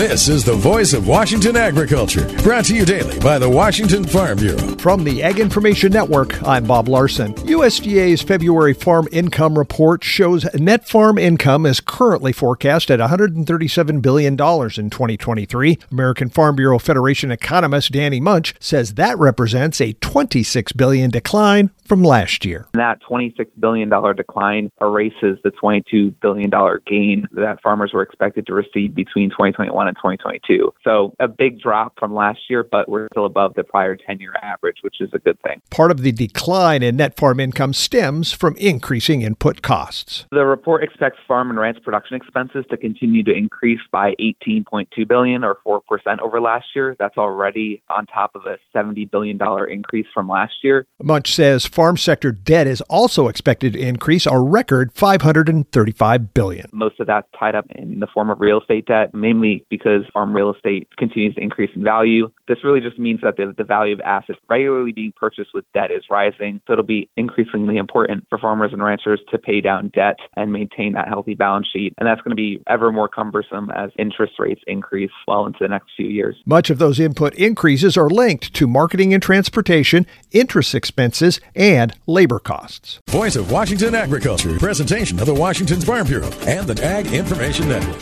This is the voice of Washington agriculture, brought to you daily by the Washington Farm Bureau. From the Ag Information Network, I'm Bob Larson. USDA's February farm income report shows net farm income is currently forecast at $137 billion in 2023. American Farm Bureau Federation economist Danny Munch says that represents a $26 billion decline from last year. That $26 billion decline erases the $22 billion gain that farmers were expected to receive between 2021 and 2022. So a big drop from last year, but we're still above the prior 10 year average, which is a good thing. Part of the decline in net farm income stems from increasing input costs. The report expects farm and ranch production expenses to continue to increase by 18.2 billion or 4% over last year. That's already on top of a 70 billion dollar increase from last year. Munch says farm sector debt is also expected to increase a record 535 billion. Most of that's tied up in the form of real estate debt, mainly because farm real estate continues to increase in value. This really just means that the, the value of assets regularly being purchased with debt is rising. So it'll be increasingly important for farmers and ranchers to pay down debt and maintain that healthy balance sheet. And that's going to be ever more cumbersome as interest rates increase well into the next few years. Much of those input increases are linked to marketing and transportation, interest expenses, and labor costs. Voice of Washington agriculture, presentation of the Washington Farm Bureau and the Ag Information Network.